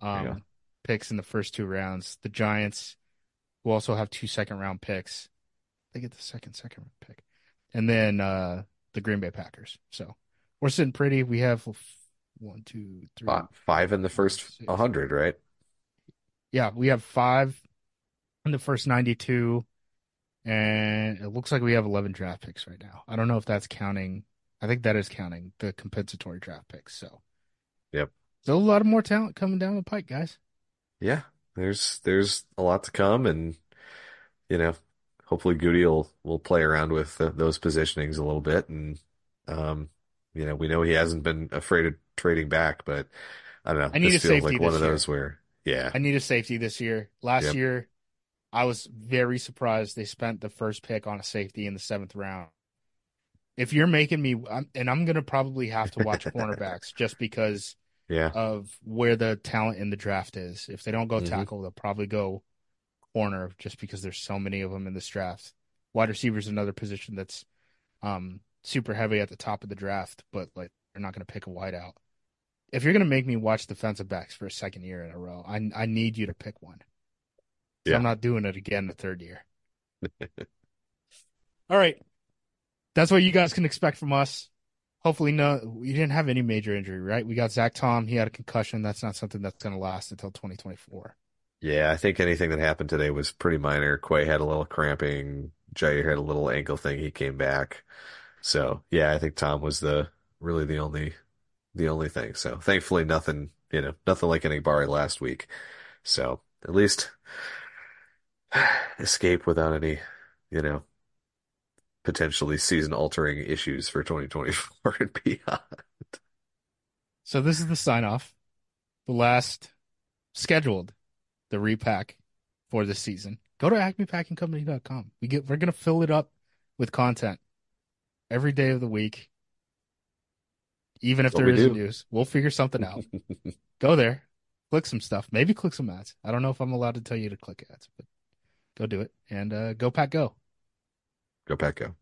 um, Yeah. picks in the first two rounds. The Giants will also have two second round picks. They get the second second round pick, and then uh, the Green Bay Packers. So we're sitting pretty. We have one, two, three. Fi- Five in the first. 100, right? Yeah, we have five in the first 92, and it looks like we have 11 draft picks right now. I don't know if that's counting. I think that is counting the compensatory draft picks. So, Yep. still a lot of more talent coming down the pike, guys. Yeah, there's there's a lot to come, and you know, hopefully Gutey will will play around with th those positionings a little bit, and um, you know, we know he hasn't been afraid of trading back, but I don't know. I need this a feels safety like one of year. those where, yeah, I need a safety this year. Last Yep. year, I was very surprised they spent the first pick on a safety in the seventh round. If you're making me, I'm, and I'm going to probably have to watch cornerbacks just because yeah, of where the talent in the draft is. If they don't go Mhm. tackle, they'll probably go corner just because there's so many of them in this draft. Wide receiver is another position that's um, super heavy at the top of the draft, but like they're not going to pick a wide out. If you're going to make me watch defensive backs for a second year in a row, I I need you to pick one. Yeah. I'm not doing it again the third year. All right. That's what you guys can expect from us. Hopefully, no, we didn't have any major injury, right? We got Zach Tom. He had a concussion. That's not something that's going to last until 2024. yeah. I think anything that happened today was pretty minor. Quay had a little cramping. Jaire had a little ankle thing. He came back. So yeah, I think Tom was the really the only the only thing. So thankfully nothing, you know, nothing like an Enagbare last week. So at least escape without any, you know, potentially season altering issues for 2024 and beyond. So this is the sign off, the last scheduled, the repack for this season. Go to acmepackingcompany.com. We get we're gonna fill it up with content every day of the week. Even if That's there isn't do. news, we'll figure something out. Go there, click some stuff, maybe click some ads. I don't know if I'm allowed to tell you to click ads, but go do it and uh, go pack go. Go Go.